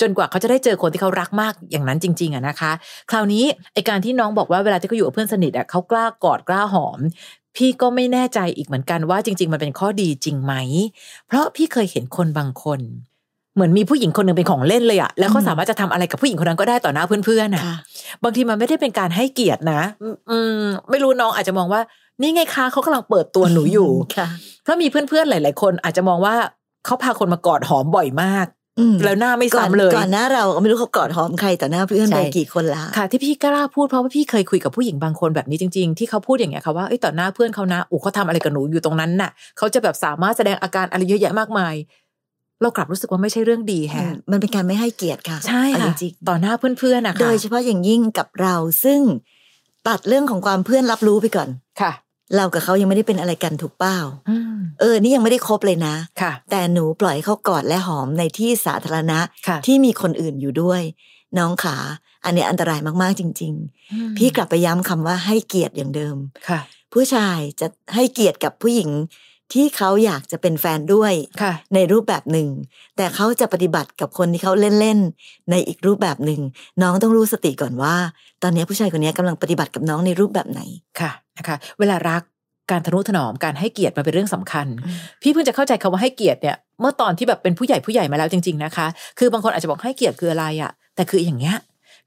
จนกว่าเขาจะได้เจอคนที่เขารักมากอย่างนั้นจริง ๆอะนะคะ คราวนี้ไอการที่น้องบอกว่าเวลาที่เขาอยู่กับเพื่อนสนิทอะเขากล้ากอดกล้าหอม พี่ก็ไม่แน่ใจอีกเหมือนกันว่าจริง ๆ มันเป็นข้อดีจริงไหม เพราะพี่เคยเห็นคนบางคนเหมือนมีผู้หญิงคนหนึ่งเป็นของเล่นเลยอะแล้วเขาอืมสามารถจะทำอะไรกับผู้หญิงคนนั้นก็ได้ต่อหน้าเพื่อนๆอะค่ะบางทีมันไม่ได้เป็นการให้เกียรตินะอืมอืม ไม่รู้น้องอาจจะมองว่า นี่ไงคะเขากำลังเปิดตัวหนูอยู่ค่ะเพราะมีเพื่อนๆหลาย ๆ คนอาจจะมองว่าเขาพาคนมากอดหอมบ่อยมากอืม แล้วหน้าไม่ก่อนซ้ำเลยก่อนหน้าเราก็ไม่รู้เขากอดหอมใครต่อหน้าเพื่อนใช่ไปกี่คนละค่ะ ที่พี่กล้าพูดเพราะว่าพี่เคยคุยกับผู้หญิงบางคนแบบนี้จริง ๆ ที่เขาพูดอย่างเงี้ยค่ะว่าเอ้ยต่อหน้าเพื่อนเขานะอูเขาทำอะไรกับหนูอยู่ตรงนั้นน่ะเขาจะแบบสามารถแสดงอาการอะไรเยอะแยะมากมาย เรากลับรู้สึกว่าไม่ใช่เรื่องดีแฮะมันเป็นการไม่ให้เกียรติค่ะใช่เอาค่ะจริงต่อหน้าเพื่อนๆนะคะๆโดยเฉพาะอย่างยิ่งกับเราซึ่งตัดเรื่องของความเพื่อนรับรู้ไปก่อนค่ะ เรากับเขายังไม่ได้เป็นอะไรกันถูกเป้าอืมเออ นี่ยังไม่ได้คบเลยนะค่ะ แต่หนูปล่อยให้เขากอดและหอมในที่สาธารณะค่ะที่มีคนอื่นอยู่ด้วย น้องขา อันนี้อันตรายมากๆจริงอืมๆพี่กลับไปย้ำคำว่าให้เกียรติอย่างเดิมค่ะ ผู้ชายจะให้เกียรติกับผู้หญิง ที่เขาอยากจะเป็นแฟนด้วยค่ะในรูปแบบหนึ่ง แต่เขาจะปฏิบัติกับคนที่เขาเล่นๆในอีกรูปแบบหนึ่ง น้องต้องรู้สติก่อนว่า ตอนนี้ผู้ชายคนนี้กำลังปฏิบัติกับน้องในรูปแบบไหนค่ะนะคะเวลารักการทนุถนอมการให้เกียรติมันเป็นเรื่องสำคัญ พี่เพิ่งจะเข้าใจคำว่าให้เกียรติเนี่ยเมื่อตอนที่แบบเป็นผู้ใหญ่ผู้ใหญ่มาแล้วจริง ๆนะคะ คือบางคนอาจจะบอกให้เกียรติคืออะไรอะแต่คืออย่างเงี้ย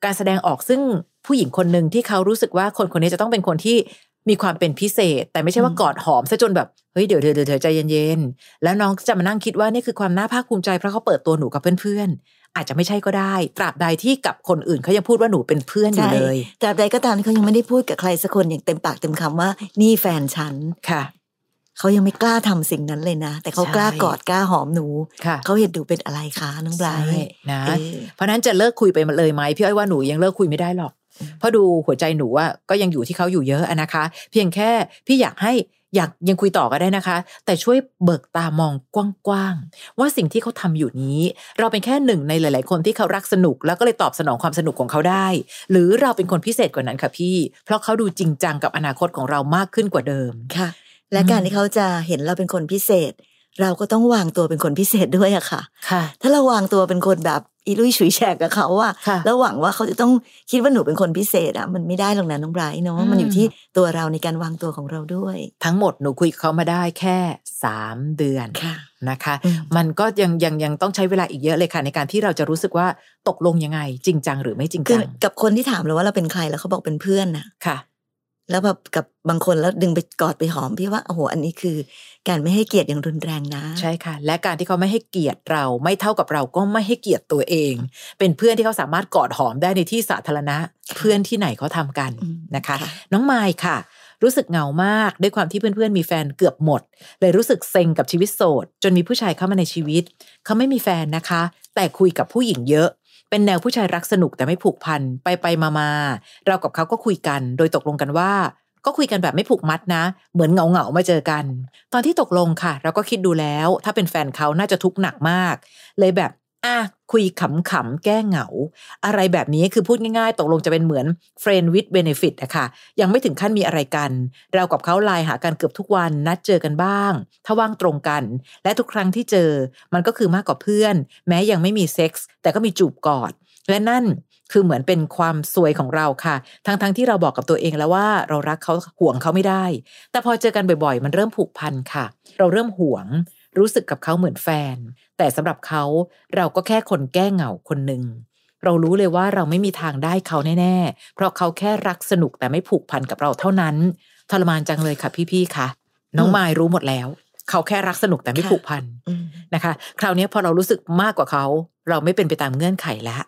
การแสดงออกซึ่งผู้หญิงคนหนึ่งที่เขารู้สึกว่าคนคนนี้จะต้องเป็นคนที่ มีความเป็นพิเศษ แต่ไม่ใช่ว่าอืมกอดหอมซะจนแบบเฮ้ยเดี๋ยวเดี๋ยวเดี๋ยวเดี๋ยวใจเย็นๆแล้วน้องจะมานั่งคิดว่านี่คือความน่าภาคภูมิใจเพราะเขาเปิดตัวหนูกับเพื่อนๆอาจจะไม่ใช่ก็ได้ ตราบใดที่กับคนอื่นเขายังพูดว่าหนูเป็นเพื่อนอยู่เลยตราบใดก็ตามที่เขายังไม่ได้พูดกับใครสักคนอย่างเต็มปากเต็มคำว่า นี่แฟนฉันค่ะเขายังไม่กล้าทำสิ่งนั้นเลยนะ แต่เขาใช่กล้ากอดกล้าหอมหนูค่ะเขาเห็นหนูเป็นอะไรคะน้องไบรใช่ท์นะเออเพราะฉะนั้นจะเลิกคุยไปเลยไหมพี่อ้อยว่าหนูยังเลิกคุยไม่ได้หรอก เพราะดูหัวใจหนูว่าก็ยังอยู่ที่เขาอยู่เยอะอะนะคะ เพียงแค่พี่อยากให้อยากยังคุยต่อก็ได้นะคะ แต่ช่วยเบิกตามองกว้างๆว่าสิ่งที่เขาทำอยู่นี้ เราเป็นแค่หนึ่งในหลาย ๆ คนที่เขารักสนุก แล้วก็เลยตอบสนองความสนุกของเขาได้ หรือเราเป็นคนพิเศษกว่านั้นค่ะพี่ เพราะเขาดูจริงจังกับอนาคตของเรามากขึ้นกว่าเดิมค่ะ และการอืมที่เขาจะเห็นเราเป็นคนพิเศษ เราก็ต้องวางตัวเป็นคนพิเศษด้วยอะค่ะ ค่ะ ถ้าเราวางตัวเป็นคนแบบ อีลุยฉุยแฉกกับเขาอะค่ะแล้วหวังว่าเขาจะต้องคิดว่าหนูเป็นคนพิเศษอะมันไม่ได้หรอกนะน้องไบรท์เนาะอืมมันอยู่ที่ตัวเราในการวางตัวของเราด้วย ทั้งหมดหนูคุยกับเขามาได้แค่สามเดือนค่ะนะคะอืมมันก็ยังยังยังต้องใช้เวลาอีกเยอะเลยค่ะในการที่เราจะรู้สึกว่าตกลงยังไง จริงจังหรือไม่จริงคืจัองกับคนที่ถามเราว่าเราเป็นใครแล้วเขาบอกเป็นเพื่อนน่ะค่ะ แล้วแบบกับบางคนแล้วดึงไปกอดไปหอมพี่ว่าโอ้โหอันนี้คือ การไม่ให้เกียรติอย่างรุนแรงนะ ใช่ค่ะ และการที่เขาไม่ให้เกียรติเราไม่เท่ากับเราก็ไม่ให้เกียรติตัวเอง เป็นเพื่อนที่เขาสามารถกอดหอมได้ในที่สาธารณะ เพื่อนที่ไหนเขาทำกันอืมนะคะค่ะน้องไมค์ค่ะ รู้สึกเหงามากด้วยความที่เพื่อนๆมีแฟนเกือบหมด เลยรู้สึกเซ็งกับชีวิตโสด จนมีผู้ชายเข้ามาในชีวิต เขาไม่มีแฟนนะคะ แต่คุยกับผู้หญิงเยอะ เป็นแนวผู้ชายรักสนุกแต่ไม่ผูกพันไปไปมามาเรากับเขาก็คุยกันโดยตกลงกันว่า ก็คุยกันแบบไม่ผูกมัดนะ เหมือนเหงาเหงามาเจอกัน ตอนที่ตกลงค่ะ เราก็คิดดูแล้ว ถ้าเป็นแฟนเขาน่าจะทุกข์หนักมาก เลยแบบ อะคุยขำๆแก้เหงา อะไรแบบนี้คือพูดง่ายๆ ตกลงจะเป็นเหมือน friend with benefit อะค่ะ ยังไม่ถึงขั้นมีอะไรกัน เรากับเขาไลน์หากันเกือบทุกวันนัดเจอกันบ้าง ถ้าว่างตรงกัน และทุกครั้งที่เจอ มันก็คือมากกว่าเพื่อน แม้ยังไม่มีเซ็กส์แต่ก็มีจูบกอด และนั่นคือเหมือนเป็นความสวยของเราค่ะ ทั้งๆที่เราบอกกับตัวเองแล้วว่าเรารักเขาห่วงเขาไม่ได้ แต่พอเจอกันบ่อยๆ มันเริ่มผูกพันค่ะ เราเริ่มห่วง รู้สึกกับเขาเหมือนแฟน แต่สำหรับเขาเราก็แค่คนแก้เหงาคนหนึ่งเรารู้เลยว่าเราไม่มีทางได้เขาแน่ๆ เพราะเขาแค่รักสนุกแต่ไม่ผูกพันกับเราเท่านั้น ทรมานจังเลยค่ะพี่ๆคะน้องอืมมายรู้หมดแล้ว เขาแค่รักสนุกแต่ไม่ค่ะผูกพันอืมนะคะ คราวนี้พอเรารู้สึกมากกว่าเขา เราไม่เป็นไปตามเงื่อนไขแล้ว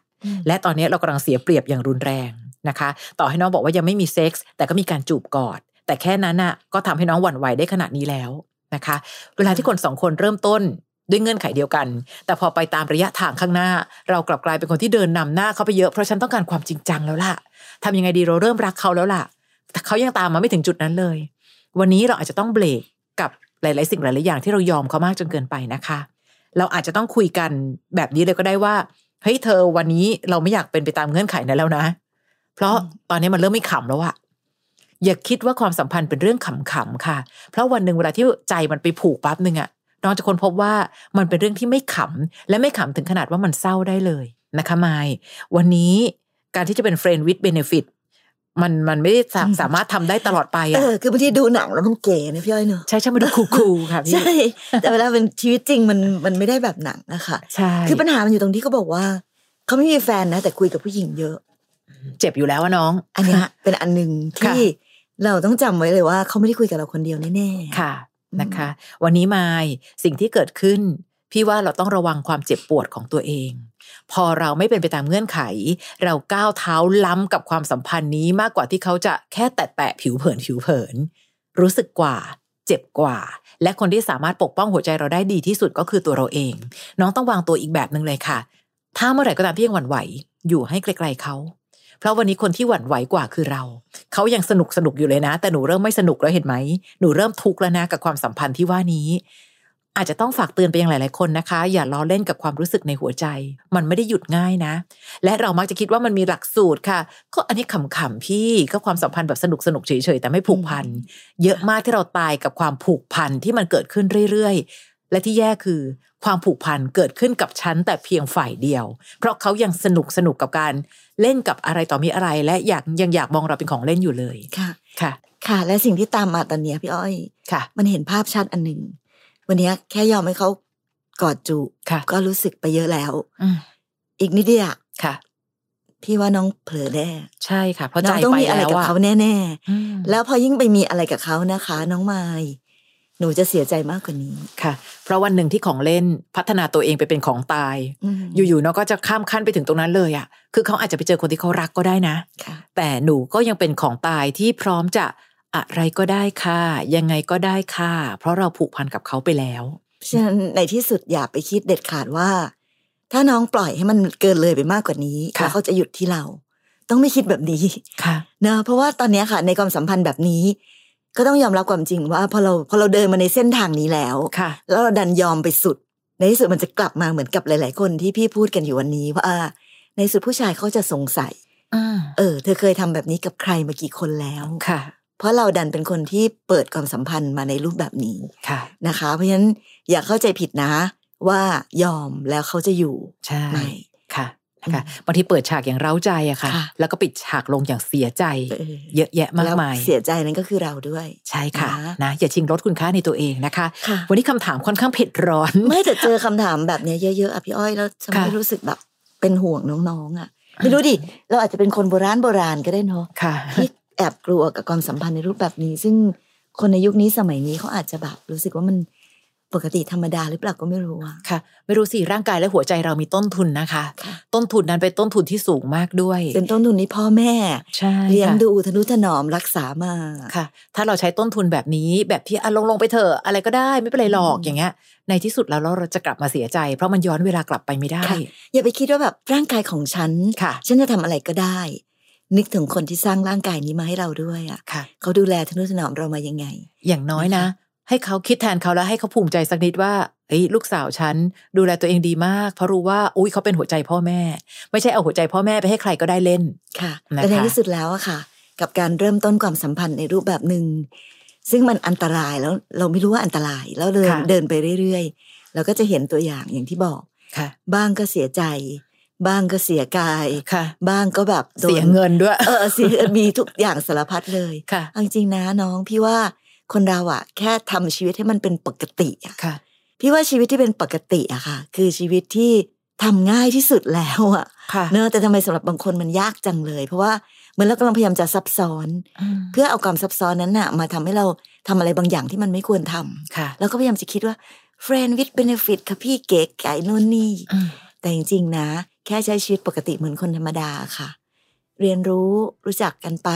และตอนนี้เรากำลังเสียเปรียบอย่างรุนแรงนะคะ ต่อให้น้องบอกว่ายังไม่มีเซ็กส์แต่ก็มีการจูบกอด แต่แค่นั้นน่ะก็ทำให้น้องหวั่นไหวได้ขนาดนี้แล้ว นะคะ เวลาที่คนสองคนเริ่มต้นด้วยเงื่อนไขเดียวกัน แต่พอไปตามระยะทางข้างหน้า เรากลับกลายเป็นคนที่เดินนำหน้าเขาไปเยอะเพราะฉันต้องการความจริงจังแล้วล่ะทำยังไงดีเราเริ่มรักเขาแล้วล่ะ แต่เขายังตามมาไม่ถึงจุดนั้นเลย วันนี้เราอาจจะต้องเบรกกับหลาย ๆ สิ่งหลาย ๆ อย่างที่เรายอมเขามากจนเกินไปนะคะ เราอาจจะต้องคุยกันแบบนี้เลยก็ได้ว่าเฮ้ยเธอวันนี้เราไม่อยากเป็นไปตามเงื่อนไขนั้นแล้วนะ เพราะอืมตอนนี้มันเริ่มไม่ขำแล้วอะ อย่าคิดว่าความสัมพันธ์เป็นเรื่องขำๆค่ะ เพราะวันหนึ่งเวลาที่ใจมันไปผูกปั๊บหนึ่งอะน้องจะค้นพบว่ามันเป็นเรื่องที่ไม่ขำและไม่ขำถึงขนาดว่ามันเศร้าได้เลยนะคะมายวันนี้การที่จะเป็น friend with benefit มันมันไม่ได้สาอืมสามารถทำได้ตลอดไปเออะอคือบางทีดูหนังแล้วมันเก๋นะพี่อ้อยเนอะใช่ใช่มาดูคูลๆค่ะพี่ใช่แต่เวลาเป็นชีวิตจริงมันมันไม่ได้แบบหนังอะค่ะใช่คือปัญหามันอยู่ตรงที่เขาบอกว่าเขาไม่มีแฟนนะ แต่คุยกับผู้หญิงเยอะ เจ็บอยู่แล้วอะน้อง อันเนี้ยเป็นอันหนึ่งค่ะที่ เราต้องจำไว้เลยว่าเขาไม่ได้คุยกับเราคนเดียวแน่ๆค่ะอืมนะคะ วันนี้มายสิ่งที่เกิดขึ้น พี่ว่าเราต้องระวังความเจ็บปวดของตัวเอง พอเราไม่เป็นไปตามเงื่อนไข เราก้าวเท้าล้ำกับความสัมพันธ์นี้มากกว่าที่เขาจะแค่แตะแตะๆผิวเผินผิวเผิน รู้สึกกว่าเจ็บกว่า และคนที่สามารถปกป้องหัวใจเราได้ดีที่สุดก็คือตัวเราเอง น้องต้องวางตัวอีกแบบหนึ่งเลยค่ะ ถ้าเมื่อไหร่ก็ตามที่ยังหวั่นไหว อยู่ให้ไกลๆเขา เพราะวันนี้คนที่หวั่นไหวกว่าคือเรา เขายังสนุกสนุกอยู่เลยนะ แต่หนูเริ่มไม่สนุกแล้วเห็นไหม หนูเริ่มทุกข์แล้วนะกับความสัมพันธ์ที่ว่านี้ อาจจะต้องฝากเตือนไปยังหลายๆคนนะคะ อย่าล้อเล่นกับความรู้สึกในหัวใจ มันไม่ได้หยุดง่ายนะ และเรามักจะคิดว่ามันมีหลักสูตรค่ะ ก็อันนี้ขำๆพี่ก็ความสัมพันธ์แบบสนุกสนุกเฉยๆแต่ไม่ผูกพัน เยอะมากที่เราตายกับความผูกพันที่มันเกิดขึ้นเรื่อยๆ และที่แย่คือความผูกพันเกิดขึ้นกับฉันแต่เพียงฝ่ายเดียว เพราะเขายังสนุกสนุกกับการเล่นกับอะไรต่อมีอะไร และอยากยังอยากมองเราเป็นของเล่นอยู่เลยค่ะค่ะ ค่ะ และสิ่งที่ตามมาตอนเนี้ยพี่อ้อยค่ะ มันเห็นภาพชัดอันหนึ่งวันเนี้ยแค่ยอมให้เขากอดจูค่ะ ก็รู้สึกไปเยอะแล้วอืมอีกนิดเดียวค่ะ พี่ว่าน้องเผลอแน่ใช่ค่ะ เพราะน้ใจองต้องไปมีอะไรแล้วกับอะเขาแน่อืมๆแล้วพอยิ่งไปมีอะไรกับเขานะคะ น้องไมาย หนูจะเสียใจมากกว่านี้ค่ะ เพราะวันหนึ่งที่ของเล่นพัฒนาตัวเองไปเป็นของตายอืมอยู่ๆเนาะก็จะข้ามขั้นไปถึงตรงนั้นเลยอะ่ะ คือเขาอาจจะไปเจอคนที่เขารักก็ได้นะค่ะแต่หนูก็ยังเป็นของตายที่พร้อมจะอะไรก็ได้ค่ะ ยังไงก็ได้ค่ะ เพราะเราผูกพันกับเขาไปแล้วเพราะฉะนั้นในที่สุดอย่าไปคิดเด็ดขาดว่า ถ้าน้องปล่อยให้มันเกินเลยไปมากกว่านี้ค่ะแล้วเขาจะหยุดที่เรา ต้องไม่คิดแบบนี้ค่ะนะเพราะว่าตอนเนี้ยค่ะ ในความสัมพันธ์แบบนี้ ก็ต้องยอมรับความจริงว่าพอเราพอเราเดินมาในเส้นทางนี้แล้วค่ะแล้วเราดันยอมไปสุด ในที่สุดมันจะกลับมาเหมือนกับหลาย ๆ คนที่พี่พูดกันอยู่วันนี้ว่าในที่สุดผู้ชายเขาจะสงสัยอืมเออ เธอเคยทำแบบนี้กับใครมากี่คนแล้วค่ะ เพราะเราดันเป็นคนที่เปิดความสัมพันธ์มาในรูปแบบนี้ค่ะนะคะ เพราะฉะนั้นอย่าเข้าใจผิดนะ ว่ายอมแล้วเขาจะอยู่ใช่ไม่ค่ะ นะอืคะมบางทีเปิดฉากอย่างเร้าใจอะค่ะค่ะ แล้วก็ปิดฉากลงอย่างเสียใจเออเยอะแยะมากแล้วมาย เสียใจนั้นก็คือเราด้วย ใช่ค่ะนะนะอย่าชิงลดคุณค่าในตัวเองนะคะค่ะวันนี้คำถามค่อนข้างเผ็ดร้อนไม่แต่เจอคำถามแบบเนี้ยเยอะๆอะพี่อ้อยแล้วทำให้ค่ะรู้สึกแบบเป็นห่วงน้องๆอะไม่รู้ดิเราอาจจะเป็นคนโบราณโบราณก็ได้เนาะค่ะที่แอบกลัวกับความสัมพันธ์ในรูปแบบนี้ ซึ่งคนในยุคนี้สมัยนี้เขาอาจจะแบบรู้สึกว่ามัน ปกติธรรมดาหรือเปล่าก็ไม่รู้อะค่ะ ไม่รู้สิร่างกายและหัวใจเรามีต้นทุนนะคะค่ะต้นทุนนั้นเป็นต้นทุนที่สูงมากด้วย เป็นต้นทุนที่พ่อแม่ใช่เลี้ยงค่ะดูทนุถนอมรักษามาค่ะ ถ้าเราใช้ต้นทุนแบบนี้แบบที่อะลงลงไปเถอะอะไรก็ได้ไม่เป็นไรหรอกอืมอย่างเงี้ย ในที่สุดแล้วเราจะกลับมาเสียใจ เพราะมันย้อนเวลากลับไปไม่ได้ค่ะอย่าไปคิดว่าแบบร่างกายของฉันค่ะ ฉันจะทำอะไรก็ได้ นึกถึงคนที่สร้างร่างกายนี้มาให้เราด้วยอะค่ะเขาดูแลทนุถนอมเรามายังไง อย่างน้อยนะนะคะ ให้เขาคิดแทนเขาแล้วให้เขาภูมิใจสักนิดว่าเอ้ยลูกสาวฉันดูแลตัวเองดีมาก เพราะรู้ว่าอุ้ยเขาเป็นหัวใจพ่อแม่ ไม่ใช่เอาหัวใจพ่อแม่ไปให้ใครก็ได้เล่นค่ะนะคะแต่ในที่สุดแล้วอะค่ะ กับการเริ่มต้นความสัมพันธ์ในรูปแบบหนึ่งซึ่งมันอันตรายแล้วเราไม่รู้ว่าอันตรายแล้วเดินค่ะเดินไปเรื่อยๆเราก็จะเห็นตัวอย่างอย่างที่บอกค่ะ บ้างก็เสียใจ บ้างก็เสียกายค่ะ บ้างก็แบบโดนเสียเงินด้วย เออเสียมีทุกอย่างสารพัดเลยค่ะเอาจริงๆนะน้องพี่ว่า คนเราอะแค่ทำชีวิตให้มันเป็นปกติอะค่ะ พี่ว่าชีวิตที่เป็นปกติอะค่ะ คือชีวิตที่ทำง่ายที่สุดแล้วอะค่ะเนอะแต่ทำไมสำหรับบางคนมันยากจังเลย เพราะว่าเหมือนเรากำลังพยายามจะซับซ้อนอืมเพื่อเอาความซับซ้อนนั้นน่ะมาทำให้เราทำอะไรบางอย่างที่มันไม่ควรทำค่ะ แล้วก็พยายามจะคิดว่า friend with benefit ค่ะพี่เก๋ไก่นู่นนี่อืมแต่จริงๆนะ แค่ใช้ชีวิตปกติเหมือนคนธรรมดาค่ะ เรียนรู้รู้จักกันไป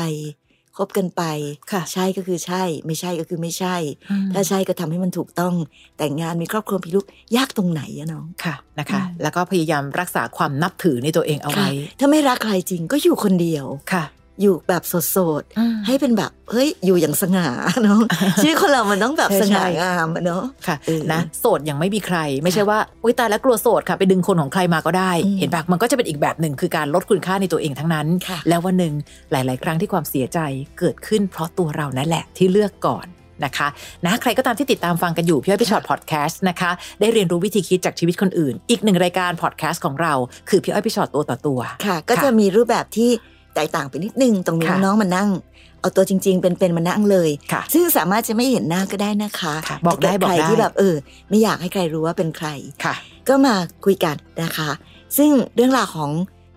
คบกันไปค่ะใช่ก็คือใช่ ไม่ใช่ก็คือไม่ใช่อืมถ้าใช่ก็ทำให้มันถูกต้องแต่งงานมีครอบครัวมีลูกยากตรงไหนอะน้องค่ะนะคะอืมแล้วก็พยายามรักษาความนับถือในตัวเองเอาค่ะไว้ ถ้าไม่รักใครจริงก็อยู่คนเดียวค่ะ อยู่แบบโสดๆให้เป็นแบบเฮ้ยอยู่อย่างสง่าเนาะชีวิตคนเรามันต้องแบบใช่สง่าใช่งามอะเนาะค่ะเออนะโสดยังไม่มีใคร ไม่ใช่ว่าอุ้ยตายแล้วกลัวโสดค่ะไปดึงคนของใครมาก็ได้อืมเห็นปะมันก็จะเป็นอีกแบบหนึ่งคือการลดคุณค่าในตัวเองทั้งนั้นค่ะแล้ววันหนึ่งหลาย ๆ ครั้งที่ความเสียใจเกิดขึ้นเพราะตัวเรานั่นแหละที่เลือกก่อนนะคะนะใครก็ตามที่ติดตามฟังกันอยู่พี่อ้อยพี่ชอตพอดแคสต์นะคะ ได้เรียนรู้วิธีคิดจากชีวิตคนอื่น อีกหนึ่งรายการพอดแคสต์ของเรา คือพี่อ้อยพี่ชอตตัวต่อตัว ค่ะ ก็ค่ะจะมีรูปแบบที่ แตกต่างไปนิดนึงตรงนี้ค่ะน้องๆมานั่ง เอาตัวจริง ๆ เป็นๆมานั่งเลยค่ะซึ่งสามารถจะไม่เห็นหน้าก็ได้นะคะค่ะบอกได้ถ้าเบอกได้ใครที่แบบเออ ไม่อยากให้ใครรู้ว่าเป็นใครค่ะก็มาคุยกันนะคะ ซึ่งเรื่องราวของ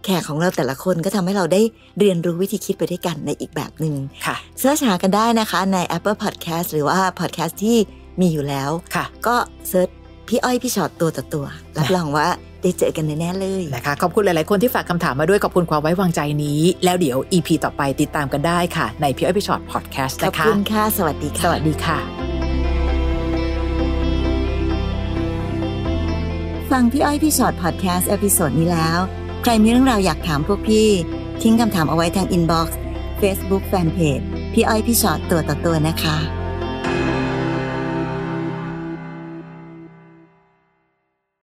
แขกของเราแต่ละคนก็ทำให้เราได้เรียนรู้วิธีคิดไปด้วยกันในอีกแบบหนึ่งค่ะเสิร์ชหากันได้นะคะใน Apple Podcast หรือว่า Podcast ที่มีอยู่แล้วค่ะก็ search พี่อ้อยพี่ชอตตัวต่อตัว รับรองว่าได้เจอกันแน่ๆเลยนะคะ ขอบคุณหลาย ๆ คนที่ฝากคำถามมาด้วยขอบคุณความไว้วางใจนี้ แล้วเดี๋ยว EP ต่อไปติดตามกันได้ค่ะ ในพี่อ้อยพี่ชอตพอดแคสต์ขอบนะคะคุณค่ะ สวัสดีค่ะ สวัสดีค่ะ ฟังพี่อ้อยพี่ชอตพอดแคสต์ episode นี้แล้ว ใครมีเรื่องราวอยากถามพวกพี่ ทิ้งคำถามเอาไว้ทาง inbox เฟซบุ๊กแฟนเพจพี่อ้อยพี่ชอตตัวต่อตัวนะคะ